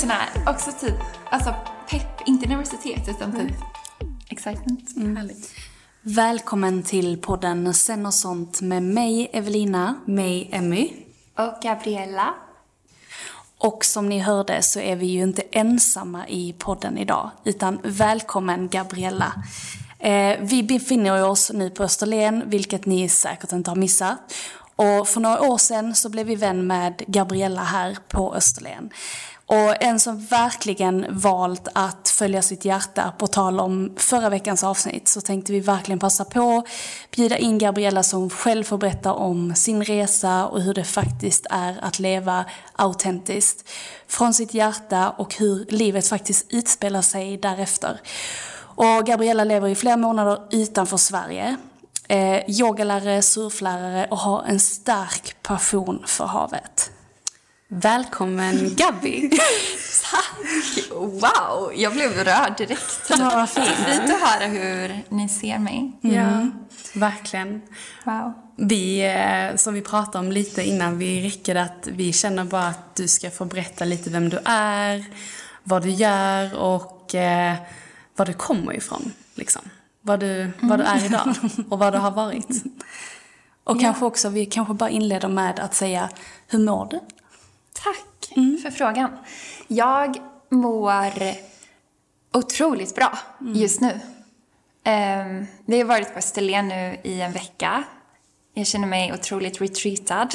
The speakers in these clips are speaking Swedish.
Sån här, också typ, alltså pepp, inte nervositet utan typ excitement. Härligt. Välkommen till podden Sen och sånt med mig Evelina, mig Emmy. Och Gabriella. Och som ni hörde så är vi ju inte ensamma i podden idag, utan välkommen Gabriella. Eh, vi befinner oss nu på Österlen, vilket ni säkert inte har missat. Och för några år sedan så blev vi vän med Gabriella här på Österlen. Och en som verkligen valt att följa sitt hjärta, på tal om förra veckans avsnitt, så tänkte vi verkligen passa på att bjuda in Gabriella som själv får berätta om sin resa och hur det faktiskt är att leva autentiskt från sitt hjärta och hur livet faktiskt utspelar sig därefter. Och Gabriella lever i flera månader utanför Sverige. Eh, yogalärare, surflärare och har en stark passion för havet. Välkommen Gabby! Tack! Wow, jag blev rörd direkt. Ja, vad fint. Fint att höra hur ni ser mig. Ja, verkligen. Wow. Vi, eh, som vi pratade om lite innan vi räckade, att vi känner bara att du ska få berätta lite vem du är, vad du gör och eh, var du kommer ifrån. Liksom. Vad, du, vad du är idag och vad du har varit. Och kanske också, vi kanske bara inleder med att säga, hur mår du? Tack för frågan. Jag mår otroligt bra just nu. Um, vi har varit på Österlen nu i en vecka. Jag känner mig otroligt retreatad.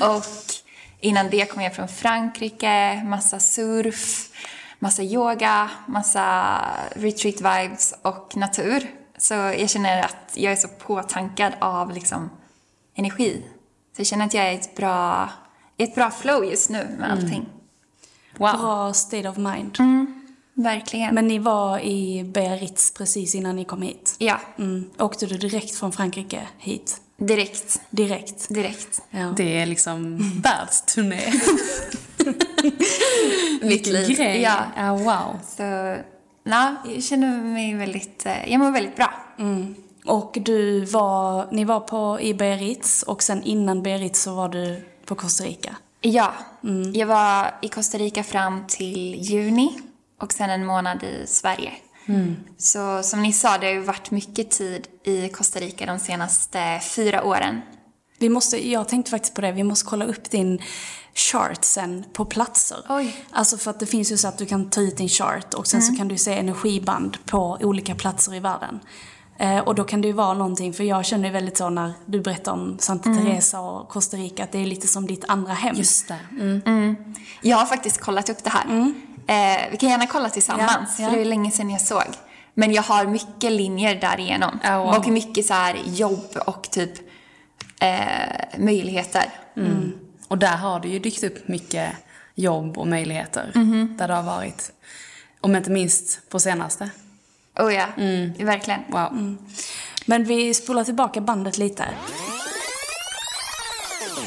och innan det kom jag från Frankrike, massa surf, massa yoga, massa retreat vibes och natur. Så jag känner att jag är så påtankad av liksom energi. Så jag känner att jag är i ett bra, ett bra flow just nu med allting. Bra state of mind. Verkligen. Men ni var i Biarritz precis innan ni kom hit? Ja, Mm. Åkte du direkt från Frankrike hit? direkt. Direkt? Direkt. Ja. Det är liksom världsturné. Mitt liv. Grej. Ja. ja, wow. Så, ja, jag känner mig väldigt, eh, jag mår väldigt bra. Och du var, ni var på, i Biarritz och sen innan Biarritz så var du på Costa Rica? Ja, jag var i Costa Rica fram till juni och sen en månad i Sverige. Så som ni sa, det har ju varit mycket tid i Costa Rica de senaste fyra åren. Vi måste, jag tänkte faktiskt på det, vi måste kolla upp din chart sen på platser. Oj. Alltså för att det finns ju så att du kan ta ut din chart och sen så kan du se energiband på olika platser i världen. Eh, och då kan det ju vara någonting, för jag känner ju väldigt så när du berättar om Santa Teresa och Costa Rica, att det är lite som ditt andra hem. Just det. Mm. Jag har faktiskt kollat upp det här. Eh, vi kan gärna kolla tillsammans, Ja, ja. för det är länge sedan jag såg. Men jag har mycket linjer därigenom. Oh, wow. Och mycket så här jobb och typ eh, möjligheter. Och där har det ju dykt upp mycket jobb och möjligheter. Mhm. Där det har varit. Om inte minst på senaste. Oh ja, verkligen. Wow. Men vi spolar tillbaka bandet lite.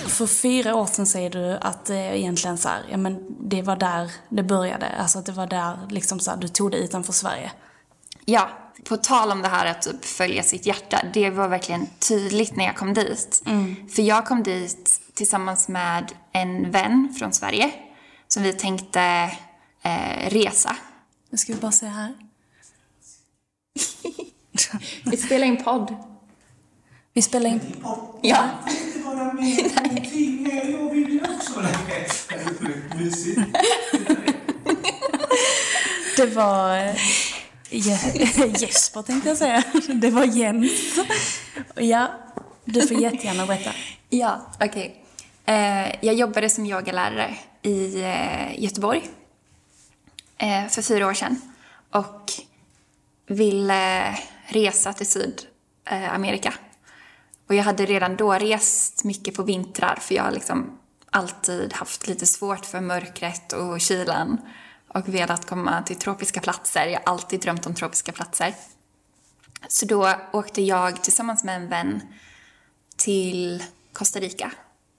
För fyra år sedan säger du att det egentligen så här, ja men det var där det började. Alltså att det var där liksom så här, du tog det utanför Sverige. Ja, på tal om det här att typ följa sitt hjärta. Det var verkligen tydligt när jag kom dit. För jag kom dit tillsammans med en vän från Sverige. Som vi tänkte eh, resa. Nu ska vi bara se här. Vi spelar in podd. Vi spelar in... Ja. vara med i någonting. Jag vill ju också vara med. Det är sjukt mysigt. Det var Je- Jesper tänkte jag säga. Det var Jens. Ja, du får jättegärna berätta. Ja, okej. Eh, jag jobbade som yogalärare i eh, Göteborg eh, för fyra år sedan. Och ville resa till Sydamerika. Och jag hade redan då rest mycket på vintrar för jag har liksom alltid haft lite svårt för mörkret och kylan och velat komma till tropiska platser. Jag har alltid drömt om tropiska platser. Så då åkte jag tillsammans med en vän till Costa Rica.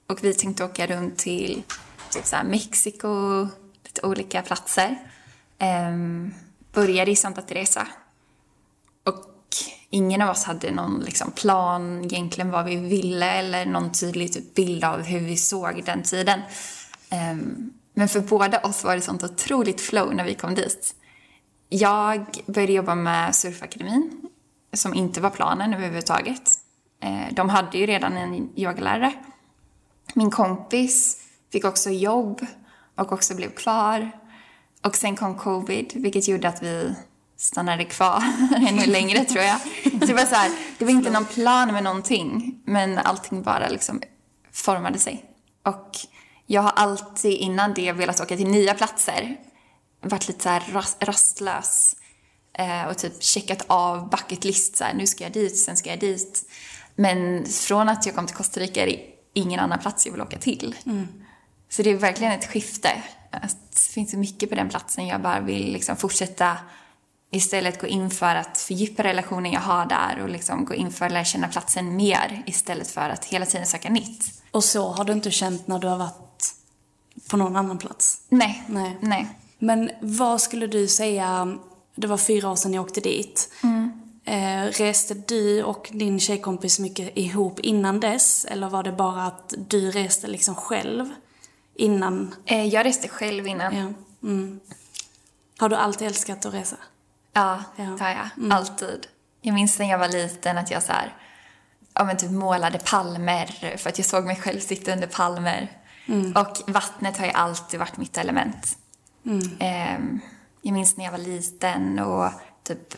Och vi tänkte åka runt till typ så här Mexiko, lite olika platser. Um, började i Santa Teresa. Och ingen av oss hade någon liksom, plan egentligen vad vi ville eller någon tydlig typ, bild av hur vi såg den tiden. Um, men för båda oss var det sånt otroligt flow när vi kom dit. Jag började jobba med Surfakademin, som inte var planen överhuvudtaget. Ehm, de hade ju redan en yogalärare. Min kompis fick också jobb och också blev kvar. Och sen kom covid, vilket gjorde att vi stannade kvar ännu längre tror jag. Så det var så här, det var inte någon plan med någonting, men allting bara liksom formade sig. Och jag har alltid innan det velat åka till nya platser. Varit lite så här ras- rastlös. Eh, och typ checkat av bucket list, så här, nu ska jag dit, sen ska jag dit. Men från att jag kom till Costa Rica är det ingen annan plats jag vill åka till. Så det är verkligen ett skifte. Det finns så mycket på den platsen jag bara vill liksom fortsätta istället gå in för att fördjupa relationen jag har där och liksom gå in för att lära känna platsen mer istället för att hela tiden söka nytt. Och så har du inte känt när du har varit på någon annan plats? Nej. Nej. Nej. Men vad skulle du säga, det var fyra år sedan jag åkte dit. Eh, reste du och din tjejkompis mycket ihop innan dess? Eller var det bara att du reste liksom själv innan? Eh, Jag reste själv innan. Ja. Mm. Har du alltid älskat att resa? Ja, Ja. det har jag. Alltid. Jag minns när jag var liten att jag så här, ja, men typ målade palmer för att jag såg mig själv sitta under palmer. Och vattnet har ju alltid varit mitt element. Ehm, jag minns när jag var liten och typ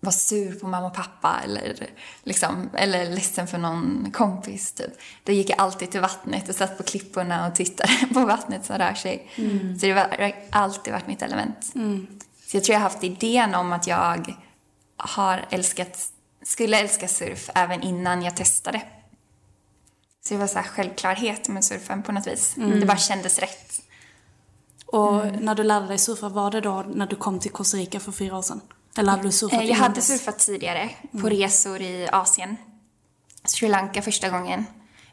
var sur på mamma och pappa eller, liksom, eller ledsen för någon kompis. Typ. Då gick jag alltid till vattnet och satt på klipporna och tittade på vattnet som rör sig. Så det har alltid varit mitt element. Så jag tror jag har haft idén om att jag har älskat, skulle älska surf även innan jag testade. Så det var så här självklarhet med surfen på något vis. Det bara kändes rätt. Och när du lärde dig surfa, var det då när du kom till Costa Rica för fyra år sedan? Eller hade du surfat Eh, Jag innan hade dess? surfat tidigare på resor i Asien. Sri Lanka första gången.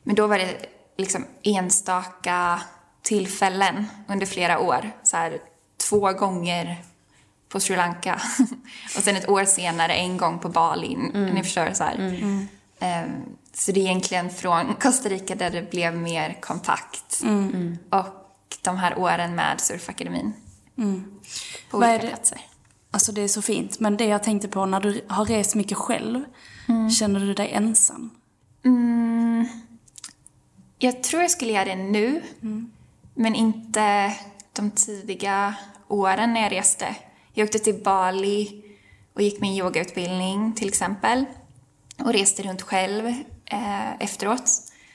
Men då var det liksom enstaka tillfällen under flera år. Så här, två gånger på Sri Lanka. och sen ett år senare en gång på Bali. Ni förstår så här. Ehm, så det är egentligen från Costa Rica där det blev mer kontakt. Och de här åren med Surfakademin. På olika det- platser. Alltså det är så fint. Men det jag tänkte på, när du har rest mycket själv, känner du dig ensam? Jag tror jag skulle göra det nu, men inte de tidiga åren när jag reste. Jag åkte till Bali och gick min yogautbildning till exempel och reste runt själv eh, efteråt.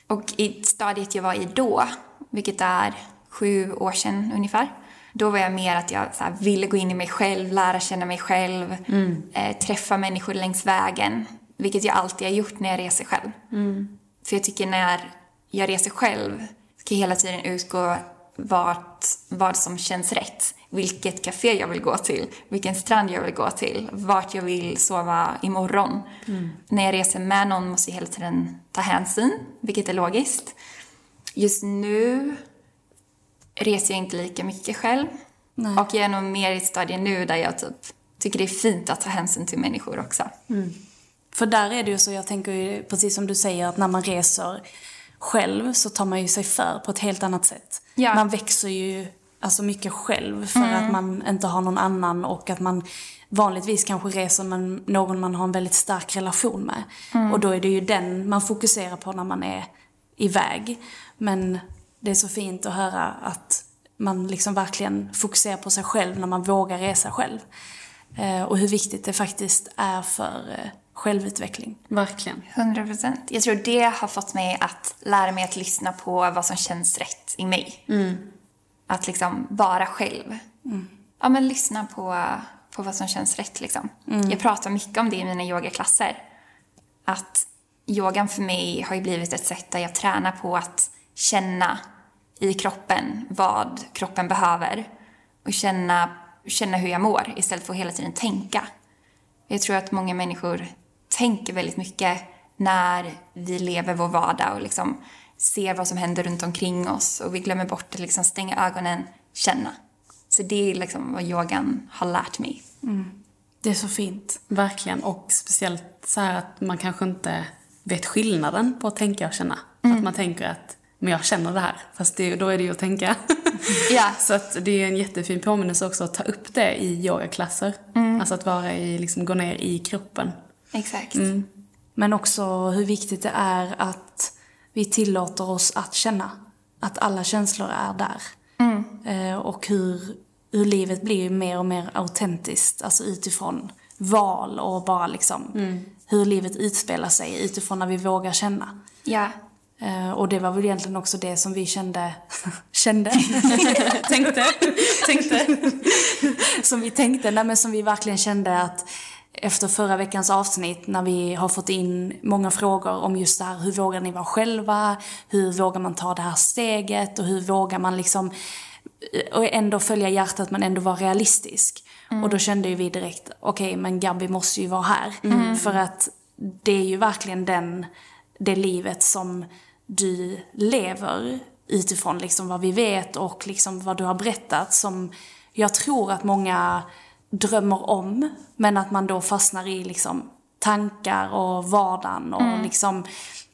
Och i stadiet jag var i då, vilket är sju år sedan ungefär, då var jag mer att jag här, ville gå in i mig själv, lära känna mig själv, eh, träffa människor längs vägen, vilket jag alltid har gjort när jag reser själv. För jag tycker när jag reser själv ska jag hela tiden utgå vart, vad som känns rätt. Vilket café jag vill gå till, vilken strand jag vill gå till, vart jag vill sova imorgon. När jag reser med någon måste jag hela tiden ta hänsyn, vilket är logiskt. Just nu reser jag inte lika mycket själv. Och jag är nog mer i ett stadie nu där jag typ tycker det är fint att ta hänsyn till människor också. För där är det ju så, jag tänker ju precis som du säger, att när man reser själv så tar man ju sig för på ett helt annat sätt. Ja. Man växer ju alltså mycket själv för att man inte har någon annan och att man vanligtvis kanske reser med någon man har en väldigt stark relation med. Och då är det ju den man fokuserar på när man är iväg. Men det är så fint att höra att man liksom verkligen fokuserar på sig själv när man vågar resa själv. Eh, och hur viktigt det faktiskt är för eh, självutveckling. Verkligen. 100 procent. Jag tror det har fått mig att lära mig att lyssna på vad som känns rätt i mig. Att liksom vara själv. Ja, men lyssna på, på vad som känns rätt liksom. Jag pratar mycket om det i mina yogaklasser. Att yogan för mig har blivit ett sätt där jag tränar på att känna i kroppen vad kroppen behöver. Och känna, känna hur jag mår istället för att hela tiden tänka. Jag tror att många människor tänker väldigt mycket när vi lever vår vardag och liksom ser vad som händer runt omkring oss och vi glömmer bort att liksom stänga ögonen, känna. Så det är liksom vad yogan har lärt mig. Det är så fint. Verkligen. Och speciellt så här att man kanske inte vet skillnaden på att tänka och känna. Att man tänker att men jag känner det här. Fast det, då är det ju att tänka. Ja. Så att det är en jättefin påminnelse också att ta upp det i yogaklasser. Alltså att vara i, liksom gå ner i kroppen. Exakt. Men också hur viktigt det är att vi tillåter oss att känna. Att alla känslor är där. Eh, och hur, hur livet blir mer och mer autentiskt. Alltså utifrån val och bara liksom hur livet utspelar sig utifrån när vi vågar känna. Ja. Eh, och det var väl egentligen också det som vi kände, kände, Tänkte. Tänkte. som vi tänkte, nej men som vi verkligen kände att efter förra veckans avsnitt när vi har fått in många frågor om just det här, hur vågar ni vara själva? Hur vågar man ta det här steget? Och hur vågar man liksom och ändå följa hjärtat men ändå vara realistisk. Och då kände ju vi direkt, okej men Gabby måste ju vara här. För att det är ju verkligen den, det livet som du lever utifrån liksom vad vi vet och liksom vad du har berättat som jag tror att många drömmer om. Men att man då fastnar i liksom tankar och vardagen och liksom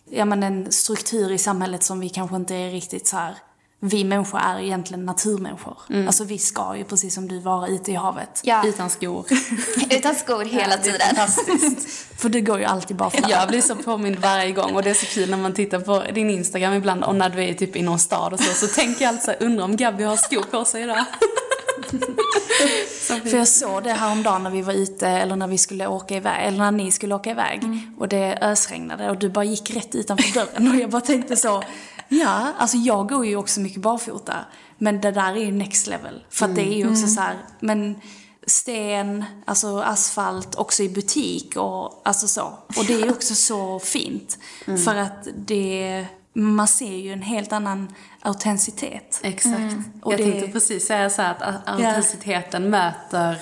ja, men en struktur i samhället som vi kanske inte är riktigt så här. Vi människor är egentligen naturmänniskor. Alltså vi ska ju precis som du vara ute i havet. Ja. Utan skor. Utan skor hela tiden. För du går ju alltid bara för Jag blir så påmind varje gång och det är så kul när man tittar på din Instagram ibland och när du är typ i någon stad och så, så tänker jag alltid så här, undrar om Gabby har skor på sig idag. För jag såg det häromdagen när vi var ute eller när vi skulle åka iväg, eller när ni skulle åka iväg. Och det ösregnade och du bara gick rätt utanför dörren och jag bara tänkte så, ja, alltså jag går ju också mycket barfota. Men det där är ju next level. För att det är ju också så här, men sten, alltså asfalt, också i butik och alltså så. Och det är ju också så fint. För att det, man ser ju en helt annan autenticitet. Exakt. Och jag det- tänkte precis säga så här att au- autenticiteten möter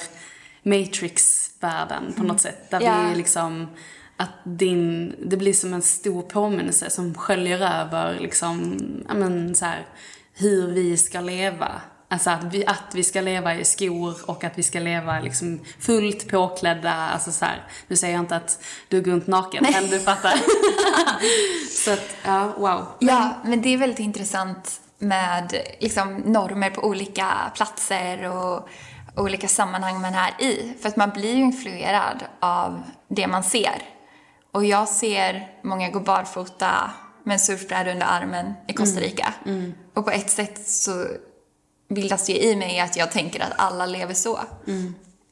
Matrix-världen på något sätt. Där Ja. vi liksom, att din, det blir som en stor påminnelse som sköljer över liksom, ja men så här, hur vi ska leva. Alltså att vi, att vi ska leva i skor och att vi ska leva liksom fullt påklädda. Alltså så här, nu säger jag inte att du går runt naken, men du fattar. så att, ja, wow. Ja, men det är väldigt intressant med liksom, normer på olika platser och olika sammanhang man är i. För att man blir ju influerad av det man ser. Och jag ser många gå barfota med en surfbräda under armen i Costa Rica. Och på ett sätt så bildas ju i mig att jag tänker att alla lever så.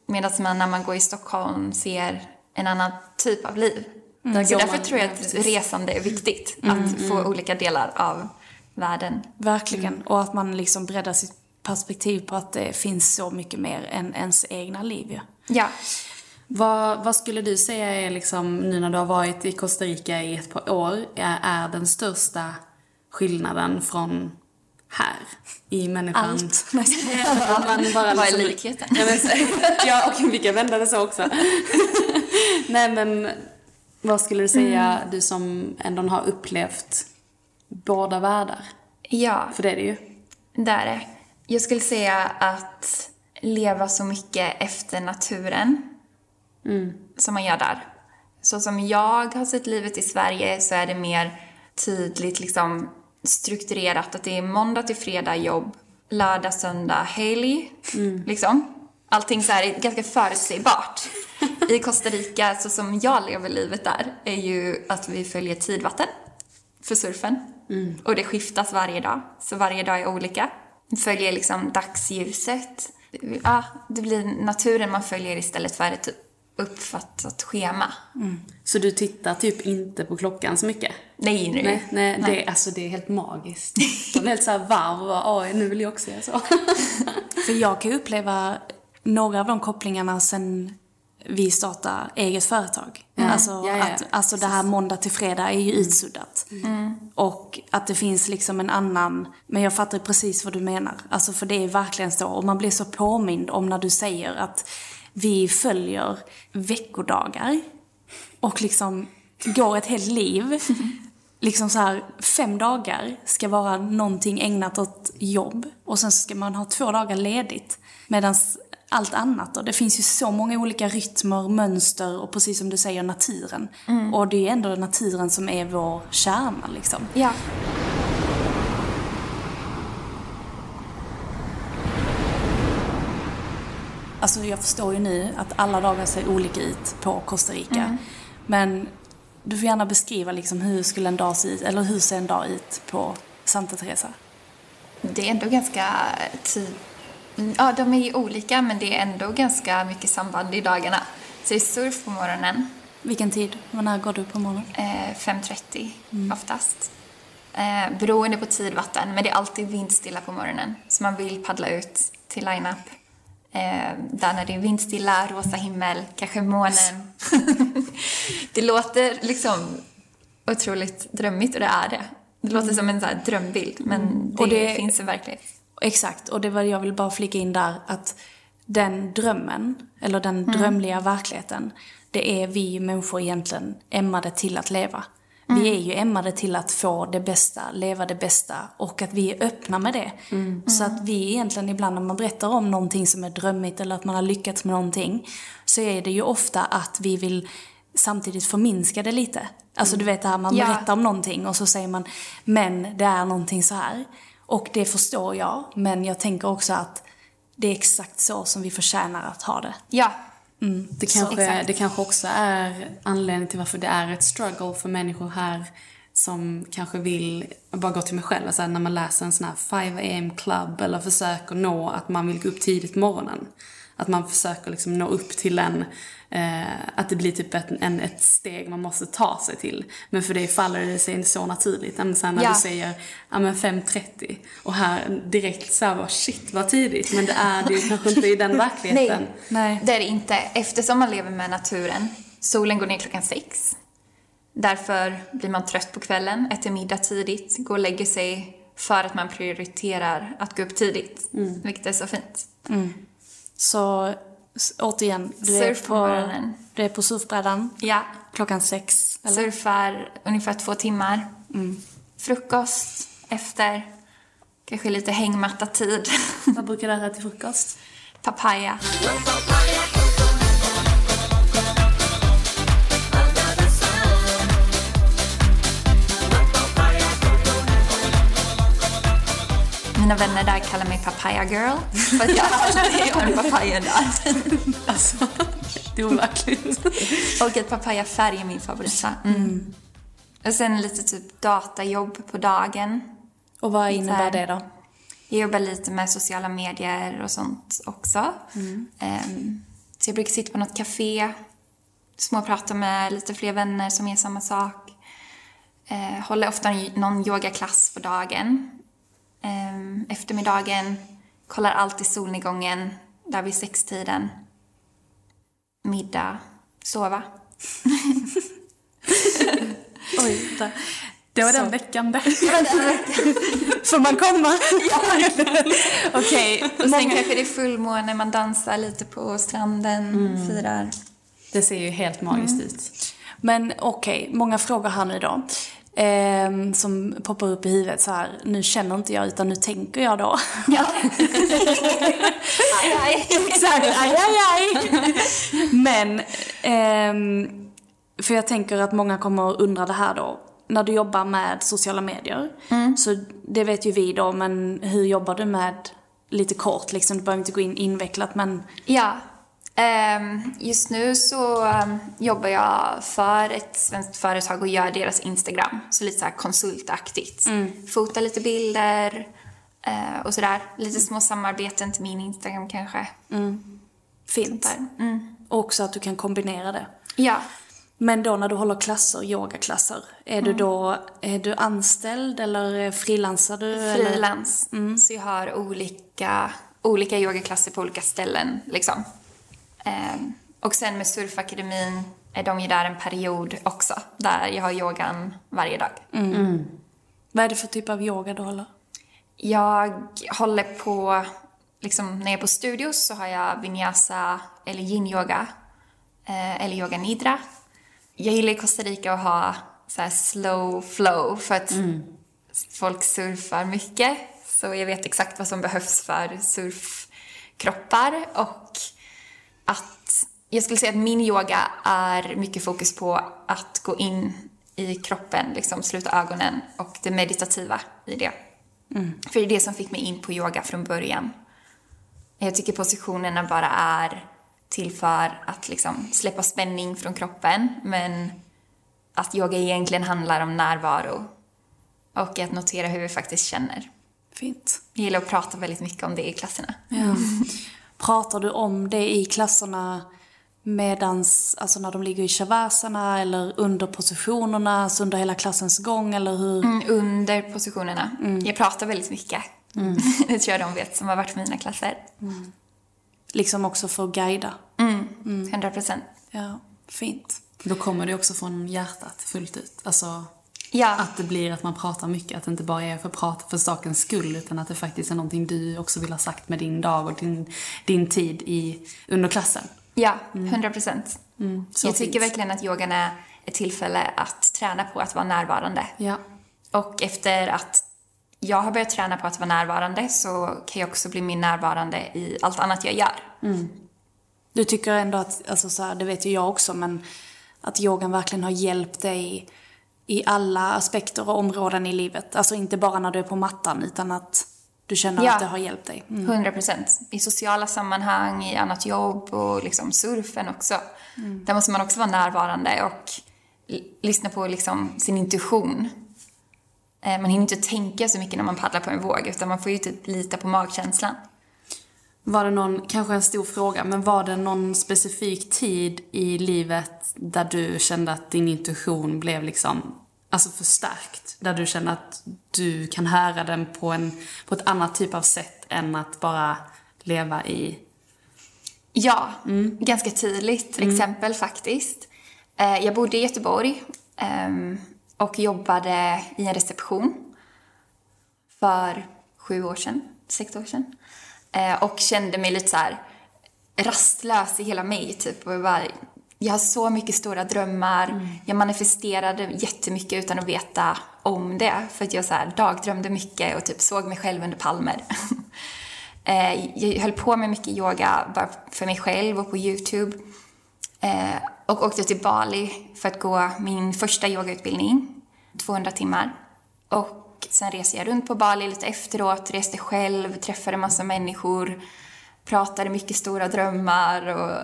Medan man när man går i Stockholm ser en annan typ av liv. Där Så därför man- tror jag ja, att resande är viktigt. Att få olika delar av världen. Verkligen. Och att man liksom breddar sitt perspektiv på att det finns så mycket mer än ens egna liv. Ja. Ja. Vad, vad skulle du säga är liksom, nu när du har varit i Costa Rica i ett par år, är, är den största skillnaden från här i människan? Allt. Man bara Vad är liksom- likheten? Ja, och vi kan vända det så också. Nej, men vad skulle du säga, Mm. du som ändå har upplevt båda världar? Ja, För det är det ju. det är det. Jag skulle säga att leva så mycket efter naturen som man gör där. Så som jag har sett livet i Sverige så är det mer tydligt liksom strukturerat att det är måndag till fredag jobb, lördag, söndag, helg. Liksom. Allting så här är ganska förutsägbart. I Costa Rica, så som jag lever livet där, är ju att vi följer tidvatten för surfen. Och det skiftas varje dag, så varje dag är olika. Följer liksom dagsljuset. Ja, det blir naturen man följer istället för typ uppfattat schema. Så du tittar typ inte på klockan så mycket? Nej, nu. Nej, nej, Det, alltså, det är helt magiskt. Jag blir helt såhär varv och bara, nu vill jag också göra så. För jag kan ju uppleva några av de kopplingarna sen vi startade eget företag. Alltså, Ja, ja, ja. Att, alltså det här måndag till fredag är ju utsuddat. Och att det finns liksom en annan, men jag fattar precis vad du menar. Alltså för det är verkligen så. Och man blir så påmind om när du säger att vi följer veckodagar och liksom går ett helt liv. Liksom så här, fem dagar ska vara någonting ägnat åt jobb och sen ska man ha två dagar ledigt. Medan allt annat då, det finns ju så många olika rytmer, mönster och precis som du säger naturen. Och det är ju ändå naturen som är vår kärna liksom. Ja. Alltså jag förstår ju nu att alla dagar ser olika ut på Costa Rica. Men du får gärna beskriva liksom hur skulle en dag se ut, eller hur ser en dag ut på Santa Teresa? Det är ändå ganska tid... Mm, Ja, de är ju olika, men det är ändå ganska mycket samband i dagarna. Så det är surf på morgonen, Vilken tid? När går du på morgonen? eh, 5.30 oftast. Eh, beroende på tidvatten, men det är alltid vindstilla på morgonen. Så man vill paddla ut till line-up. Eh, där när det är vindstilla, rosa himmel, kanske månen. det låter liksom otroligt drömmigt och det är det. Det låter som en så drömbild, men det, Och det- finns i verkligheten. Exakt, och det var jag vill bara flika in där att den drömmen, eller den drömliga verkligheten, det är vi människor egentligen ämnade till att leva. Vi är ju ämnade till att få det bästa, leva det bästa och att vi är öppna med det. Så att vi egentligen ibland när man berättar om någonting som är drömmigt eller att man har lyckats med någonting så är det ju ofta att vi vill samtidigt förminska det lite. Alltså du vet det här, man Ja. berättar om någonting och så säger man men det är någonting så här. Och det förstår jag, men jag tänker också att det är exakt så som vi förtjänar att ha det. Ja, Det kanske, exakt. det kanske också är anledningen till varför det är ett struggle för människor här som kanske vill, bara gå till mig själv, alltså när man läser en sån här 5 am club eller försöker nå att man vill gå upp tidigt på morgonen. Att man försöker liksom nå upp till en, eh, att det blir typ ett, en, ett steg man måste ta sig till. Men för det faller det sig så naturligt. Men sen när Ja. du säger ja, men 5.30 och här direkt så här shit vad tidigt. Men det är det ju kanske inte i den verkligheten. Nej, Nej. det är det inte. Eftersom man lever med naturen. Solen går ner klockan sex. Därför blir man trött på kvällen, äter middag tidigt, går och lägger sig för att man prioriterar att gå upp tidigt. Vilket är så fint. Så s- återigen, du är, Surf på på, morgonen. du är på surfbrädan Ja, klockan sex. Eller? surfar ungefär två timmar. Frukost efter. Kanske lite hängmatta-tid. Vad brukar du äta till frukost? Papaya. Mina vänner där kallar mig papaya girl. För att jag alltid har en papaya där. Alltså, det är overkligt. Och att papayafärg är min favorit. Mm. Och sen lite typ datajobb på dagen. Och vad innebär det då? Jag jobbar lite med sociala medier och sånt också. Ehm, så jag brukar sitta på något café, småprata med lite fler vänner som gör samma sak. Eh, håller ofta någon yogaklass på dagen. Ehm, eftermiddagen kollar alltid solnedgången där vid sextiden. Middag, sova. Oj, vänta. Det var den veckan det. Får man komma? Okej. Och sen kanske det är fullmåne, man dansar lite på stranden, Mm. firar. Det ser ju helt magiskt ut. Men okej, många frågor här nu Ehm, som poppar upp i huvudet så här. Nu känner inte jag utan nu tänker jag då. Ja. aj, aj. Exakt, aj, aj, aj. Men, ehm, för jag tänker att många kommer undra det här då. När du jobbar med sociala medier, så det vet ju vi då, men hur jobbar du med, lite kort liksom, du behöver inte gå in invecklat men Ja. Ehm, just nu så ehm, jobbar jag för ett svenskt företag och gör deras Instagram. Så lite så här konsultaktigt. Fotar lite bilder eh, och sådär. Lite små samarbeten till min Instagram kanske. fint. Där. Och också att du kan kombinera det. Ja. Men då när du håller klasser, yogaklasser, är du då är du anställd eller frilansar du? Frilans. Så jag har olika, olika yogaklasser på olika ställen liksom. Ehm, och sen med surfakademin är de ju där en period också. Där jag har yogan varje dag. Vad är det för typ av yoga du håller? Jag håller på, liksom när jag är på studios så har jag vinyasa eller yin-yoga. Eh, eller yoga nidra. Jag gillar i Costa Rica att ha så här slow flow för att folk surfar mycket. Så jag vet exakt vad som behövs för surfkroppar och att jag skulle säga att min yoga är mycket fokus på att gå in i kroppen, liksom sluta ögonen och det meditativa i det. För det är det som fick mig in på yoga från början. Jag tycker positionerna bara är till för att liksom släppa spänning från kroppen men att yoga egentligen handlar om närvaro och att notera hur vi faktiskt känner. Fint. Jag gillar att prata väldigt mycket om det i klasserna. Ja. Pratar du om det i klasserna medans, alltså när de ligger i shavasana eller under positionerna, alltså under hela klassens gång eller hur? Mm, under positionerna. Jag pratar väldigt mycket. det tror jag de vet som har varit på mina klasser. Liksom också för att guida. 100 procent. Ja, fint. Då kommer det också från hjärtat fullt ut. Alltså Ja. att det blir att man pratar mycket. Att det inte bara är för prat för sakens skull. Utan att det faktiskt är någonting du också vill ha sagt med din dag och din, din tid i, under klassen. Ja, 100 procent. så Jag tycker fint. verkligen att yogan är ett tillfälle att träna på att vara närvarande. Ja. Och efter att jag har börjat träna på att vara närvarande så kan jag också bli mer närvarande i allt annat jag gör. Du tycker ändå att, alltså så här, det vet ju jag också, men att yogan verkligen har hjälpt dig i alla aspekter och områden i livet. Alltså inte bara när du är på mattan, utan att du känner Ja. att det har hjälpt dig. Mm. 100 procent. I sociala sammanhang, i annat jobb och liksom surfen också. Där måste man också vara närvarande och lyssna på liksom sin intuition. Eh, Man hinner inte tänka så mycket när man paddlar på en våg utan man får ju typ lita på magkänslan. Var det någon, kanske en stor fråga, men var det någon specifik tid i livet där du kände att din intuition blev liksom, alltså förstärkt? Där du kände att du kan höra den på, en, på ett annat typ av sätt än att bara leva i... Ja, ganska tydligt exempel faktiskt. Eh, Jag bodde i Göteborg ehm, och jobbade i en reception för sju år sedan, sex år sedan. Eh, Och kände mig lite så här rastlös i hela mig typ. Och jag, bara, jag har så mycket stora drömmar. Jag manifesterade jättemycket utan att veta om det. För att jag så här dagdrömde mycket och typ såg mig själv under palmer. Eh, jag höll på med mycket yoga bara för mig själv och på Youtube. Eh, och åkte till Bali för att gå min första yogautbildning, 200 timmar. Och sen reste jag runt på Bali lite efteråt, reste själv, träffade massa människor, pratade mycket stora drömmar och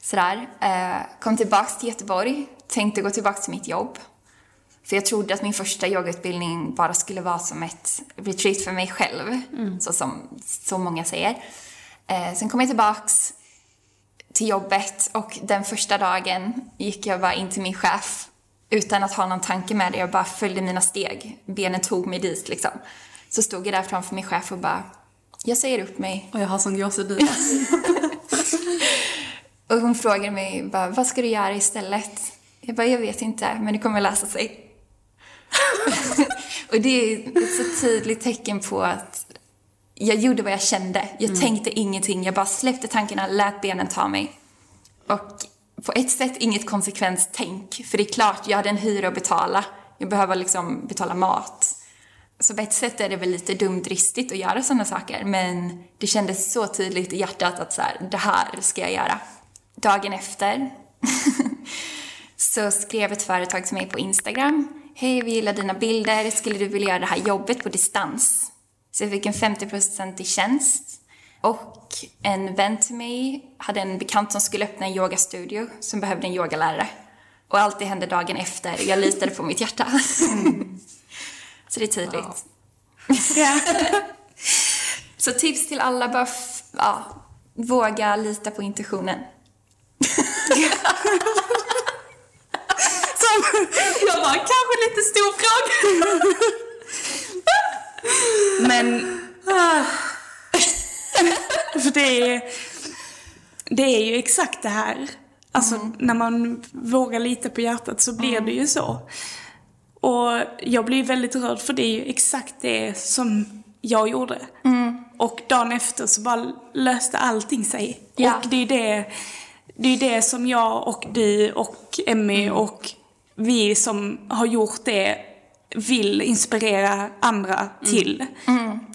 sådär. Eh, kom tillbaks till Göteborg, tänkte gå tillbaks till mitt jobb. För jag trodde att min första yogautbildning bara skulle vara som ett retreat för mig själv, så som så många säger. Eh, sen kom jag tillbaks till jobbet och den första dagen gick jag bara in till min chef utan att ha någon tanke med det. Jag bara följde mina steg. Benen tog mig dit liksom. Så stod jag där framför min chef och bara, jag säger upp mig. Och jag har sån gåshud Och hon frågade mig bara, vad ska du göra istället? Jag bara, jag vet inte, men det kommer lösa sig. och det är ett så tydligt tecken på att jag gjorde vad jag kände. Jag tänkte ingenting. Jag bara släppte tankarna, lät benen ta mig. Och på ett sätt inget konsekvenstänk. För det är klart, jag hade en hyra att betala. Jag behöver liksom betala mat. Så på ett sätt är det väl lite dumdristigt att göra sådana saker. Men det kändes så tydligt i hjärtat att så här, det här ska jag göra. Dagen efter så skrev ett företag till mig på Instagram. Hej, vi gillar dina bilder. Skulle du vilja göra det här jobbet på distans? Så jag fick en 50% i tjänst. Och en vän till mig hade en bekant som skulle öppna en yogastudio som behövde en yogalärare. Och allt det hände dagen efter. Jag litade på mitt hjärta. Så det är tydligt. Så tips till alla, bara ja, våga lita på intuitionen. Jag bara, kanske lite stor fråga. Men... För det är, det är ju exakt det här. Alltså när man vågar lita på hjärtat så blir det ju så. Och jag blir väldigt rörd för det är ju exakt det som jag gjorde. Och dagen efter så bara löste allting sig. Ja. Och det är det, det är det som jag och du och Emmy och vi som har gjort det vill inspirera andra till.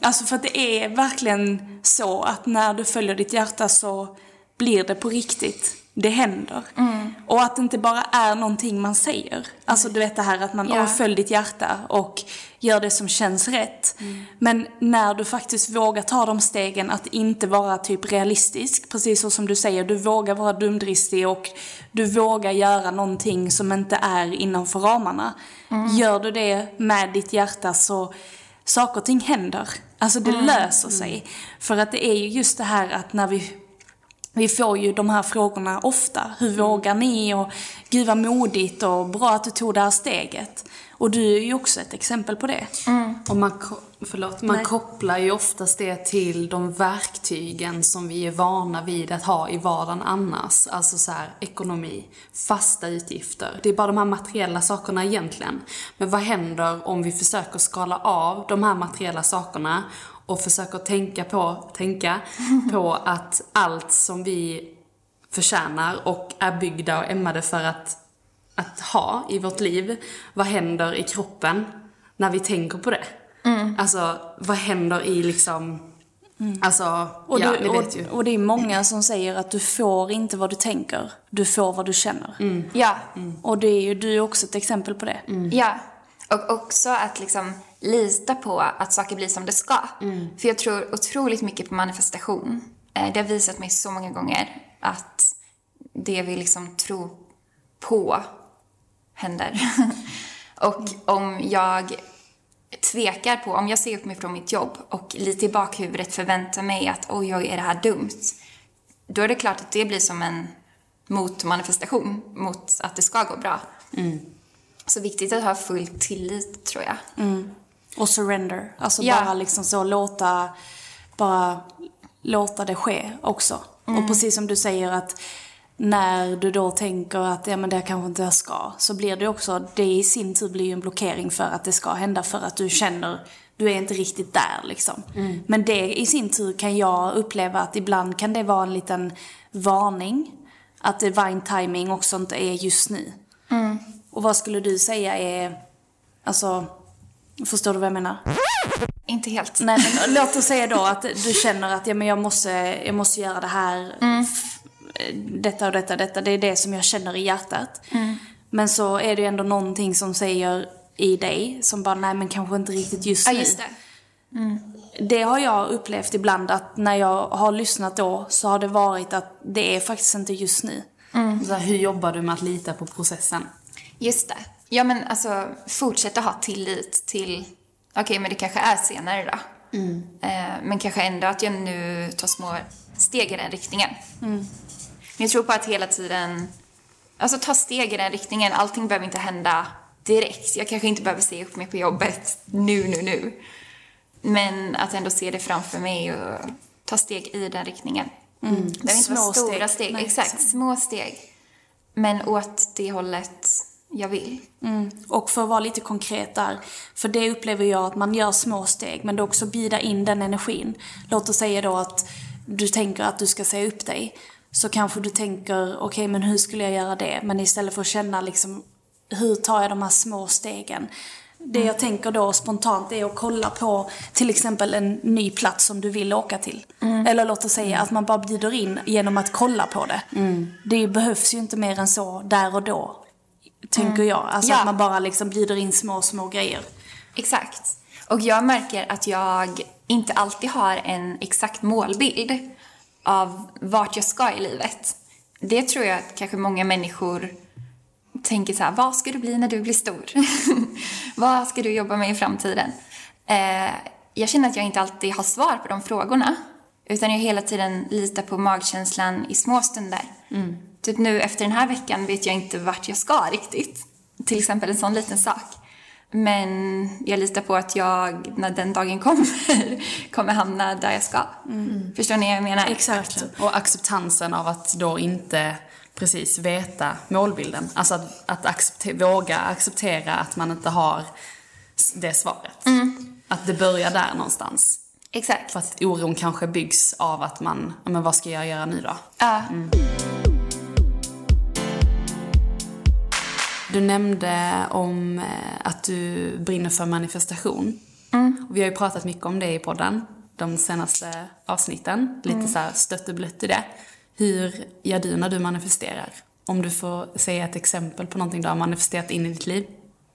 Alltså för att det är verkligen så att när du följer ditt hjärta så blir det på riktigt. Det händer. Och att det inte bara är någonting man säger. Alltså du vet det här att man Ja. ja. följ ditt hjärta och gör det som känns rätt. Men när du faktiskt vågar ta de stegen att inte vara typ realistisk, precis så som du säger, du vågar vara dumdristig och du vågar göra någonting som inte är innanför ramarna. Gör du det med ditt hjärta så saker och ting händer. Alltså det löser sig. För att det är ju just det här att när vi vi får ju de här frågorna ofta. Hur vågar ni? Och gud vad modigt och bra att du tog det här steget. Och du är ju också ett exempel på det. Och man, förlåt, man kopplar ju oftast det till de verktygen som vi är vana vid att ha i vardagen annars. Alltså så här, ekonomi, fasta utgifter. Det är bara de här materiella sakerna egentligen. Men vad händer om vi försöker skala av de här materiella sakerna och försöker tänka på, tänka på att allt som vi förtjänar och är byggda och ämnade för att att ha i vårt liv. Vad händer i kroppen när vi tänker på det? Alltså, vad händer i liksom... Alltså, Och, ja, du, och, och det är många som säger att du får inte vad du tänker. Du får vad du känner. Ja, Och det är ju, du är också ett exempel på det. ja. Och också att liksom lita på att saker blir som det ska. För jag tror otroligt mycket på manifestation. Eh, Det har visat mig så många gånger att det vi liksom tror på händer. och om jag tvekar på, om jag ser upp mig från mitt jobb och lite i bakhuvudet förväntar mig att oj, oj, är det här dumt? Då är det klart att det blir som en motmanifestation mot att det ska gå bra. Så viktigt att ha full tillit, tror jag. Och surrender. Alltså Ja. bara liksom så låta, bara låta det ske också. Och precis som du säger att när du då tänker att ja men det kanske inte jag ska, så blir det också, det i sin tur blir ju en blockering för att det ska hända för att du känner, du är inte riktigt där liksom. Men det i sin tur kan jag uppleva att ibland kan det vara en liten varning. Att divine timing också inte är just nu. Och vad skulle du säga är, alltså, förstår du vad jag menar? Inte helt. Nej men låt oss säga då att du känner att ja, men jag, måste, jag måste göra det här, f- detta och detta, detta. Det är det som jag känner i hjärtat. Men så är det ju ändå någonting som säger i dig som bara, nej men kanske inte riktigt just Ja, nu. just det. Det har jag upplevt ibland att när jag har lyssnat då så har det varit att det är faktiskt inte just nu. Så här, hur jobbar du med att lita på processen? Just det. Ja, men alltså fortsätta ha tillit till, okej, men det kanske är senare då. Eh, men kanske ändå att jag nu tar små steg i den riktningen. Men jag tror på att hela tiden, alltså ta steg i den riktningen. Allting behöver inte hända direkt. Jag kanske inte behöver se upp mig på jobbet nu, nu, nu. Men att ändå se det framför mig och ta steg i den riktningen. Det behöver inte Små vara stora steg. Nej, Exakt, exakt. små steg. Men åt det hållet jag vill. Mm. Och för att vara lite konkret där, för det upplever jag att man gör små steg, men det också bjuda in den energin. Låt oss säga då att du tänker att du ska säga upp dig. Så kanske du tänker, okej okay, men hur skulle jag göra det? Men istället för att känna liksom, hur tar jag de här små stegen? Det jag tänker då spontant är att kolla på till exempel en ny plats som du vill åka till. Mm. Eller låt oss säga att man bara bjuder in genom att kolla på det. Mm. Det behövs ju inte mer än så där och då. Tänker mm. jag. Alltså ja. att man bara liksom bjuder in små, små grejer. Exakt. Och jag märker att jag inte alltid har en exakt målbild av vart jag ska i livet. Det tror jag att kanske många människor tänker så här, vad ska du bli när du blir stor? vad ska du jobba med i framtiden? Eh, jag känner att jag inte alltid har svar på de frågorna. Utan jag hela tiden litar på magkänslan i små stunder. Mm. Typ nu efter den här veckan vet jag inte vart jag ska riktigt. Till exempel en sån liten sak. Men jag litar på att jag, när den dagen kommer, kommer hamna där jag ska. Mm. Förstår ni vad jag menar? Exakt. Och acceptansen av att då inte precis veta målbilden. Alltså att, att accepter, våga acceptera att man inte har det svaret. Mm. Att det börjar där någonstans. Exakt. För att oron kanske byggs av att man, men vad ska jag göra nu då? Ja. Mm. Du nämnde om eh, att du brinner för manifestation. Mm. Vi har ju pratat mycket om det i podden de senaste avsnitten. Lite mm. så här stött och blött i det. Hur gör du när du manifesterar? Om du får säga ett exempel på någonting du har manifesterat in i ditt liv.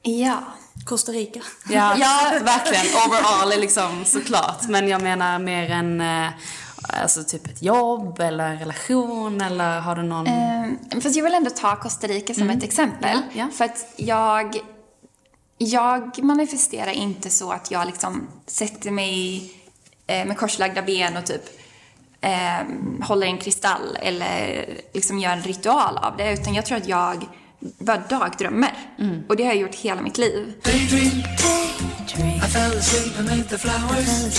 Ja. Costa Rica. Ja, ja verkligen. Overall är liksom såklart. Men jag menar mer än eh, alltså typ ett jobb eller relation eller har du någon? Um, fast jag vill ändå ta Costa Rica som mm. ett exempel. Ja, ja. För att jag, jag manifesterar inte så att jag liksom sätter mig eh, med korslagda ben och typ eh, håller en kristall eller liksom gör en ritual av det. Utan jag tror att jag bara dagdrömmer. Mm. Och det har jag gjort hela mitt liv. Daydream. I fell asleep beneath the flowers.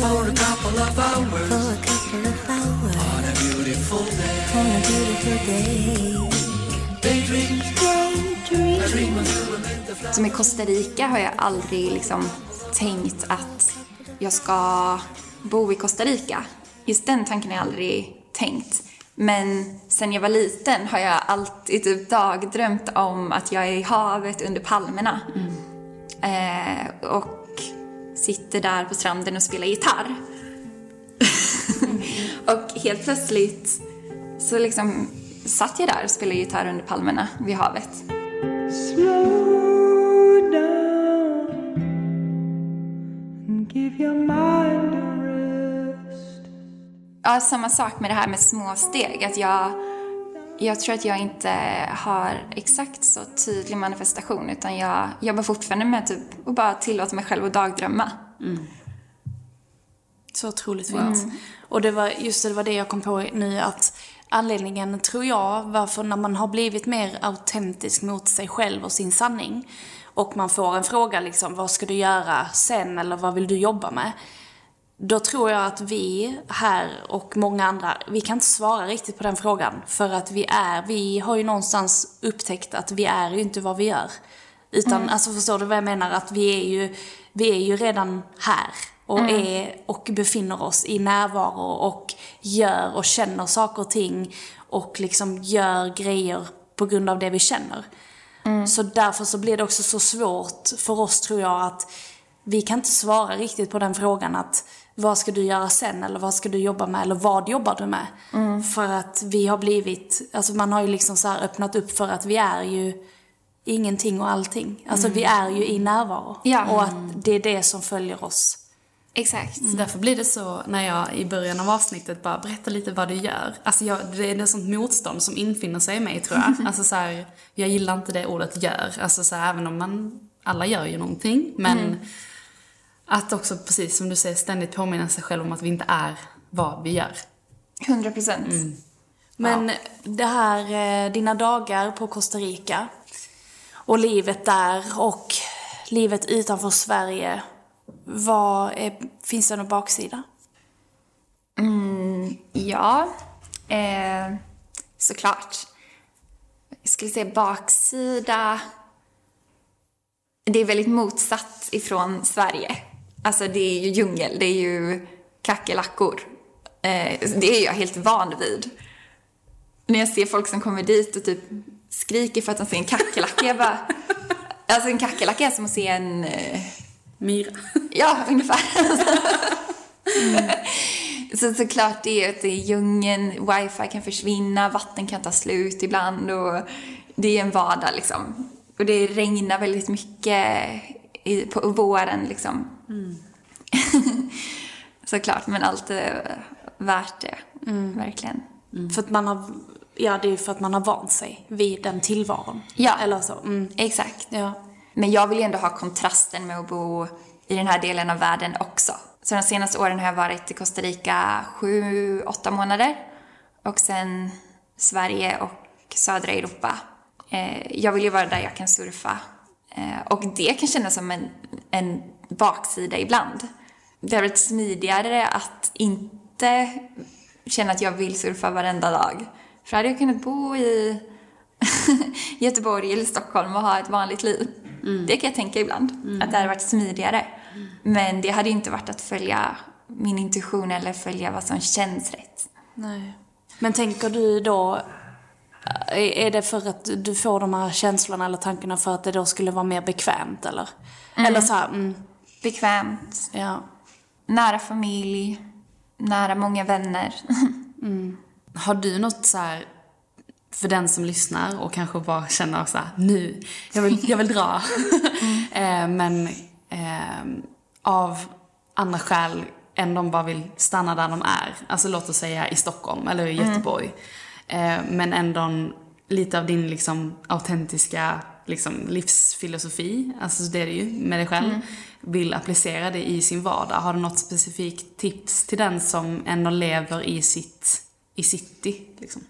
For a couple of hours. On a beautiful day. On a beautiful day. Daydream. Som i Costa Rica har jag aldrig liksom tänkt att jag ska bo i Costa Rica. Just den tanken har jag aldrig tänkt. Men sen jag var liten har jag alltid typ dagdrömt om att jag är i havet under palmerna. Mm. Eh, och sitter där på stranden och spelar gitarr. och helt plötsligt så liksom satt jag där och spelade gitarr under palmerna vid havet. Slow down and give your mind a Ja, samma sak med det här med små steg. Att jag, jag tror att jag inte har exakt så tydlig manifestation utan jag jobbar fortfarande med typ att bara tillåta mig själv att dagdrömma. Mm. Så otroligt fint. Mm. Och det var just det, det var det jag kom på nu att anledningen tror jag varför när man har blivit mer autentisk mot sig själv och sin sanning och man får en fråga liksom vad ska du göra sen eller vad vill du jobba med? Då tror jag att vi här och många andra, vi kan inte svara riktigt på den frågan. För att vi är, vi har ju någonstans upptäckt att vi är ju inte vad vi gör. Utan, mm. alltså förstår du vad jag menar? Att vi är ju, vi är ju redan här. Och, mm. är, och befinner oss i närvaro och gör och känner saker och ting. Och liksom gör grejer på grund av det vi känner. Mm. Så därför så blir det också så svårt för oss tror jag att vi kan inte svara riktigt på den frågan att vad ska du göra sen eller vad ska du jobba med eller vad jobbar du med? Mm. För att vi har blivit, alltså man har ju liksom så öppnat upp för att vi är ju ingenting och allting. Alltså mm. vi är ju i närvaro. Ja. Och att det är det som följer oss. Exakt. Mm. Därför blir det så när jag i början av avsnittet bara berättar lite vad du gör. Alltså jag, det är ett sånt motstånd som infinner sig i mig tror jag. alltså så här, jag gillar inte det ordet gör. Alltså så här, även om man, alla gör ju någonting. Men mm. Att också, precis som du säger, ständigt påminna sig själv om att vi inte är vad vi gör. 100 procent. Mm. Men ja. det här, eh, dina dagar på Costa Rica och livet där och livet utanför Sverige. Vad är, finns det någon baksida? Mm, ja, eh, såklart. jag skulle säga baksida, det är väldigt motsatt ifrån Sverige. Alltså det är ju djungel, det är ju kackerlackor. Eh, det är jag helt van vid. När jag ser folk som kommer dit och typ skriker för att de ser en kackerlacka, jag bara... Alltså en kackerlacka är som att se en... Eh, Myra. Ja, ungefär. Mm. Så såklart det är att det är djungeln, wifi kan försvinna, vatten kan ta slut ibland och det är en vardag liksom. Och det regnar väldigt mycket i, på våren liksom. Mm. såklart, men allt är värt det. Mm. Verkligen. För att man har, ja det är för att man har vant sig vid den tillvaron. Ja. Eller så. Mm. Exakt. Ja. Men jag vill ju ändå ha kontrasten med att bo i den här delen av världen också. Så de senaste åren har jag varit i Costa Rica sju, åtta månader. Och sen Sverige och södra Europa. Eh, jag vill ju vara där jag kan surfa. Eh, och det kan kännas som en, en baksida ibland. Det har varit smidigare att inte känna att jag vill surfa varenda dag. För hade jag kunnat bo i Göteborg eller Stockholm och ha ett vanligt liv. Det kan jag tänka ibland, att det hade varit smidigare. Men det hade inte varit att följa min intuition eller följa vad som känns rätt. Nej. Men tänker du då, är det för att du får de här känslorna eller tankarna för att det då skulle vara mer bekvämt eller? Eller så här, mm, Bekvämt, ja. nära familj, nära många vänner. Har du något så här för den som lyssnar och kanske bara känner så här, nu, jag vill, jag vill dra. eh, men eh, av andra skäl än de bara vill stanna där de är. Alltså låt oss säga i Stockholm eller i Göteborg. Eh, men ändå lite av din liksom autentiska liksom, livsfilosofi, alltså det är det ju med dig själv, vill applicera det i sin vardag. Har du något specifikt tips till den som ändå lever i sitt, i city? Liksom?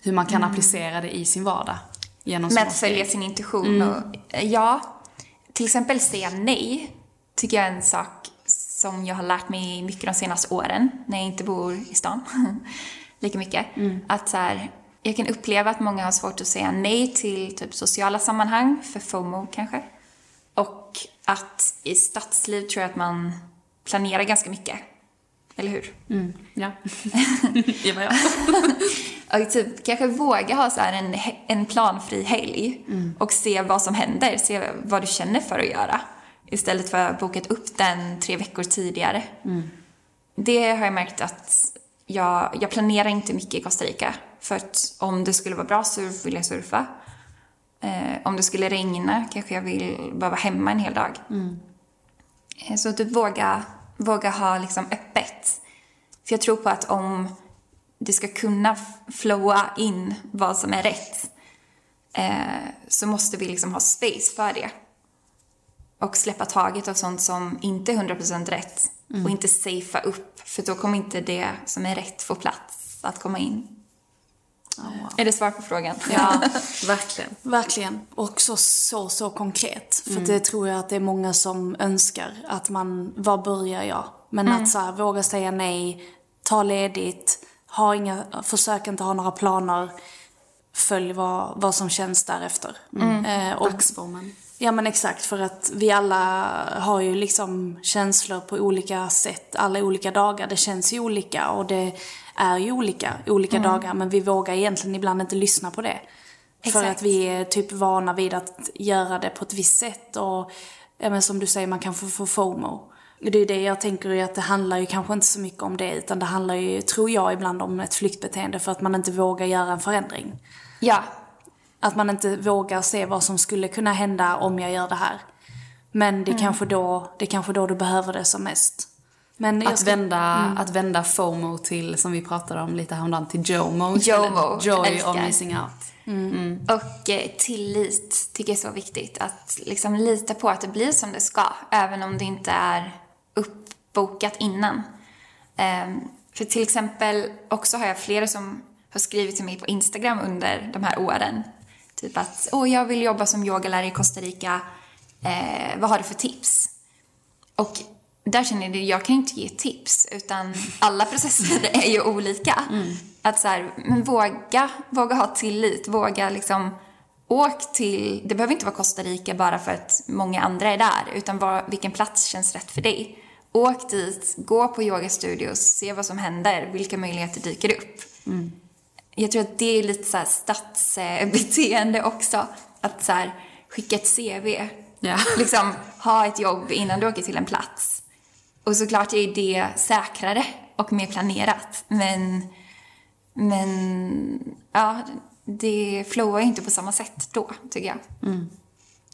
Hur man kan applicera det i sin vardag. Genom Med att följa sin intuition. Och, ja, till exempel säga nej, tycker jag är en sak som jag har lärt mig mycket de senaste åren, när jag inte bor i stan lika mycket. Att så här, jag kan uppleva att många har svårt att säga nej till typ sociala sammanhang, för FOMO kanske. Och att i stadsliv tror jag att man planerar ganska mycket. Eller hur? Ja. det var jag. Och typ kanske våga ha så en, en planfri helg och se vad som händer, se vad du känner för att göra. Istället för att ha bokat upp den tre veckor tidigare. Det har jag märkt att jag, jag planerar inte mycket i Costa Rica. För att om det skulle vara bra surf vill jag surfa. Eh, om det skulle regna kanske jag vill bara vara hemma en hel dag. Eh, Så att du våga, våga ha liksom öppet. För jag tror på att om det ska kunna flowa in vad som är rätt eh, så måste vi liksom ha space för det. Och släppa taget av sånt som inte är 100% rätt. Och inte safea upp, för då kommer inte det som är rätt få plats att komma in. Är det svar på frågan? Ja, Verkligen. verkligen. Och så, så, så konkret. För det tror jag att det är många som önskar. Att man, var börjar jag? Men att så här, våga säga nej, ta ledigt, ha inga, försök inte ha några planer. Följ vad, vad som känns därefter. Eh, och, Dagsformen. Ja men exakt, för att vi alla har ju liksom känslor på olika sätt, alla olika dagar. Det känns ju olika och det är ju olika, olika dagar. Men vi vågar egentligen ibland inte lyssna på det. För Exakt. att vi är typ vana vid att göra det på ett visst sätt och ja, men som du säger, man kan få, få FOMO. Det är det jag tänker att det handlar ju kanske inte så mycket om det utan det handlar ju, tror jag, ibland om ett flyktbeteende för att man inte vågar göra en förändring. Ja, Att man inte vågar se vad som skulle kunna hända om jag gör det här. Men det är kanske då, det är kanske då du behöver det som mest. Men Att ska- vända, att vända FOMO till, som vi pratade om lite häromdagen, till JOMO. JOMO, Joy älskar. of missing out. Och eh, tillit tycker jag är så viktigt. Att liksom lita på att det blir som det ska, även om det inte är uppbokat innan. Ehm, för till exempel, också har jag flera som har skrivit till mig på Instagram under de här åren. Typ att, åh, jag vill jobba som yogalärare i Costa Rica. Eh, vad har du för tips? Och där känner jag, jag kan inte ge tips utan alla processer är ju olika. Att så här, men våga, våga ha tillit, våga liksom åk till, det behöver inte vara Costa Rica bara för att många andra är där, utan var, vilken plats känns rätt för dig. Åk dit, gå på yogastudios, se vad som händer, vilka möjligheter dyker upp. Jag tror att det är lite så här stadsbeteende också, att så här, skicka ett CV. Ja. Liksom ha ett jobb innan du åker till en plats. Och såklart är det säkrare och mer planerat, men, men ja, det flowar ju inte på samma sätt då, tycker jag.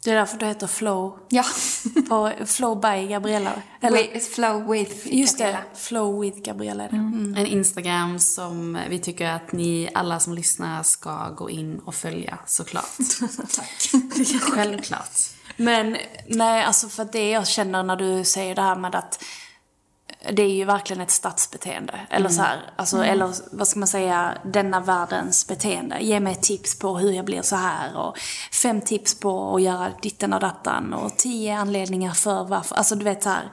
Det är därför det heter Flow. Ja. På Flow by Gabriella. With, flow with Just Gabriella. det, Flow with Gabriella är det. Mm. En Instagram som vi tycker att ni alla som lyssnar ska gå in och följa såklart. Tack. Självklart. Men nej, alltså för det jag känner när du säger det här med att det är ju verkligen ett stadsbeteende. Eller så här, alltså, eller vad ska man säga, denna världens beteende. Ge mig tips på hur jag blir så här och fem tips på att göra ditten och dattan och tio anledningar för varför. Alltså du vet så här.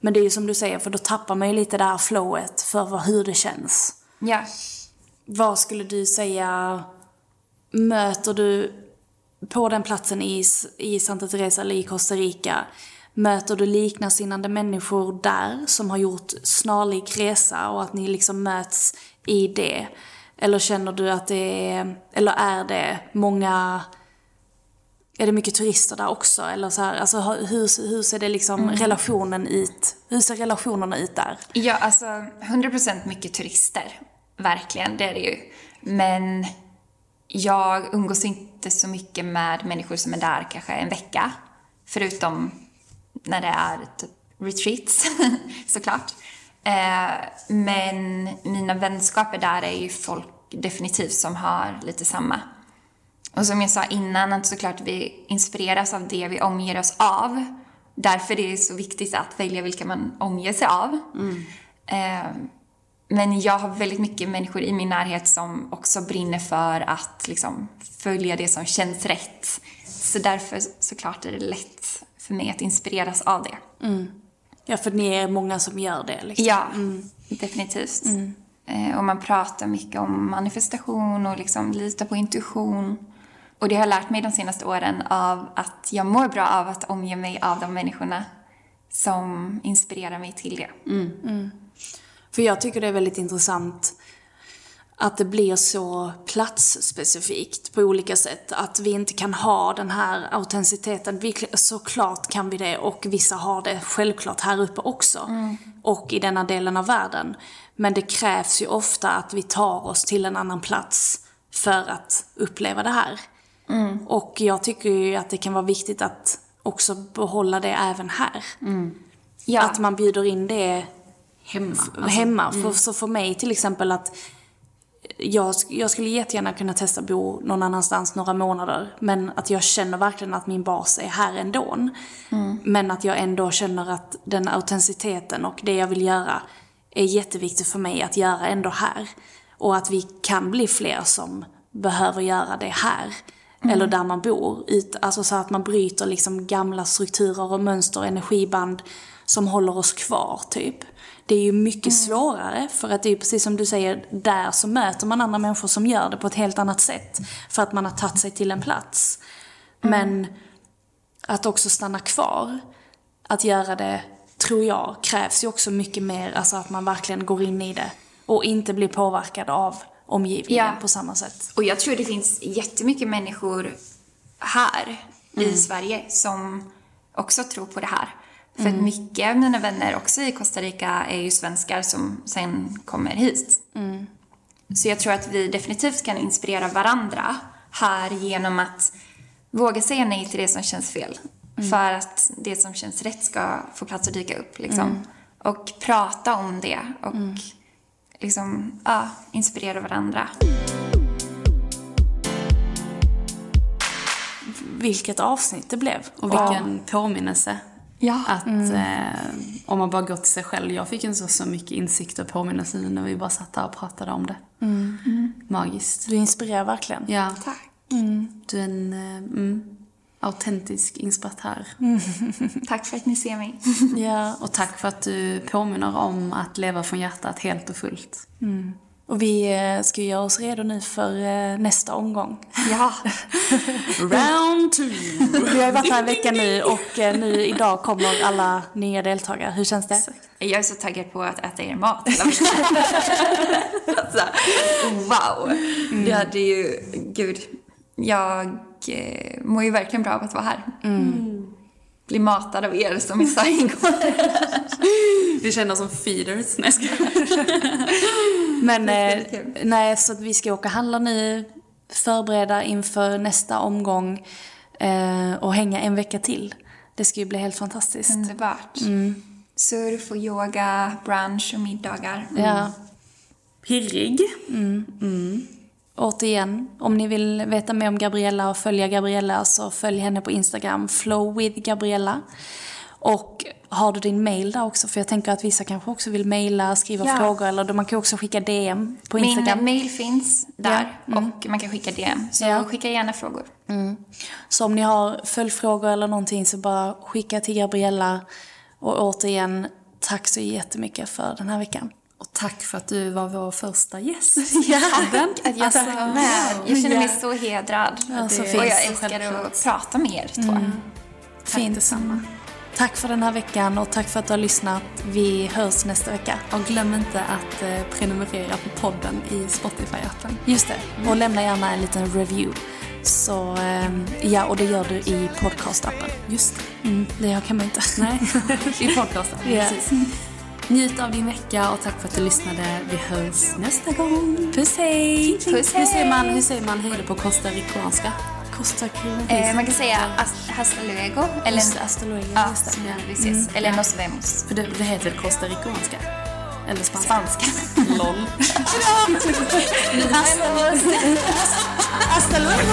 Men det är ju som du säger, för då tappar man ju lite det här flowet för vad, hur det känns. Ja. Vad skulle du säga, möter du på den platsen i, i Santa Teresa eller i Costa Rica, möter du liknande människor där som har gjort snarlik resa och att ni liksom möts i det? Eller känner du att det är, eller är det många, är det mycket turister där också? Eller så här, alltså hur, hur ser det liksom relationen ut, hur ser relationerna ut där? Ja, alltså 100% mycket turister. Verkligen, det är det ju. Men jag umgås inte så mycket med människor som är där kanske en vecka. Förutom när det är typ retreats, såklart. Eh, men mina vänskaper där är ju folk definitivt som har lite samma. Och som jag sa innan, att såklart vi inspireras av det vi omger oss av. Därför är det så viktigt att välja vilka man omger sig av. Eh, men jag har väldigt mycket människor i min närhet som också brinner för att liksom, följa det som känns rätt. Så därför såklart är det lätt för mig att inspireras av det. Ja, för ni är många som gör det liksom. Ja, definitivt. Eh, och man pratar mycket om manifestation och liksom lita på intuition. Och det har jag lärt mig de senaste åren av att jag mår bra av att omge mig av de människorna som inspirerar mig till det. För jag tycker det är väldigt intressant att det blir så platsspecifikt på olika sätt. Att vi inte kan ha den här autenticiteten. Vi, såklart kan vi det och vissa har det självklart här uppe också. Och i denna delen av världen. Men det krävs ju ofta att vi tar oss till en annan plats för att uppleva det här. Och jag tycker ju att det kan vara viktigt att också behålla det även här. Ja. Att man bjuder in det Hemma. hemma. För, så för mig till exempel att jag, jag skulle jättegärna kunna testa att bo någon annanstans några månader. Men att jag känner verkligen att min bas är här ändå. Men att jag ändå känner att den autenticiteten och det jag vill göra är jätteviktigt för mig att göra ändå här. Och att vi kan bli fler som behöver göra det här. Eller där man bor. Ut, alltså så att man bryter liksom gamla strukturer och mönster och energiband som håller oss kvar typ. Det är ju mycket svårare för att det är ju precis som du säger, där så möter man andra människor som gör det på ett helt annat sätt. För att man har tagit sig till en plats. Men att också stanna kvar, att göra det, tror jag, krävs ju också mycket mer, alltså att man verkligen går in i det. Och inte blir påverkad av omgivningen Ja. på samma sätt. Och jag tror det finns jättemycket människor här i Sverige som också tror på det här. För att mycket av mina vänner också i Costa Rica är ju svenskar som sen kommer hit. Så jag tror att vi definitivt kan inspirera varandra här genom att våga säga nej till det som känns fel. För att det som känns rätt ska få plats att dyka upp. Liksom. Och prata om det och liksom, ja, inspirera varandra. Vilket avsnitt det blev. Och vilken påminnelse. Ja. Att eh, om man bara går till sig själv. Jag fick en så, så mycket insikt och påminnelse nu när vi bara satt där och pratade om det. Magiskt. Du inspirerar verkligen. Ja. Tack. Du är en... eh, Mm. autentisk inspiratör. Tack för att ni ser mig. Ja, och tack för att du påminner om att leva från hjärtat helt och fullt. Och vi eh, ska göra oss redo nu för eh, nästa omgång. Ja. Round two! Vi har ju varit här en vecka nu och eh, nu idag kommer alla nya deltagare. Hur känns det? Jag är så taggad på att äta er mat alltså, wow! Det hade ju, gud, jag mår ju verkligen bra av att vara här. Bli matad av er som vi sa igår. Vi känner oss som feeders. Nej, skojar. Men eh, nej, så att vi ska åka handla nu, förbereda inför nästa omgång eh, och hänga en vecka till. Det ska ju bli helt fantastiskt. Underbart. Surf och yoga, brunch och middagar. Ja. Pirrig. Återigen, om ni vill veta mer om Gabriella och följa Gabriella så följ henne på Instagram, flow with Gabriella. Och har du din mail där också? För jag tänker att vissa kanske också vill mejla, skriva Ja. frågor eller man kan också skicka DM på Instagram. Min mail finns där Ja. Mm. och man kan skicka DM. Så Ja. skicka gärna frågor. Så om ni har följdfrågor eller någonting så bara skicka till Gabriella. Och återigen, tack så jättemycket för den här veckan. Och tack för att du var vår första gäst. Tack att jag med. Jag känner mig så hedrad. Ja, så och jag älskar att prata med er två. Fint. detsamma. Tack för den här veckan och tack för att du har lyssnat. Vi hörs nästa vecka. Och glöm inte att eh, prenumerera på podden i Spotify-appen. Just det. Och lämna gärna en liten review. Så ehm, ja, och det gör du i podcastappen. Just det. Mm, det kan man inte. Nej, i podcasten. Ja. Precis. Njut av din vecka och tack för att du lyssnade. Vi hörs nästa gång. Puss hej! Puss Hur säger hej! man, hur säger man hej på costaricanska? Costa Eh, man kan säga ast- hasta luego. Eller, Just hasta luego, Ja, just det. så vi ses. Eller nos vemos. För det, det heter väl costaricanska? Eller spanska? Spanska. LOL. Hasta luego!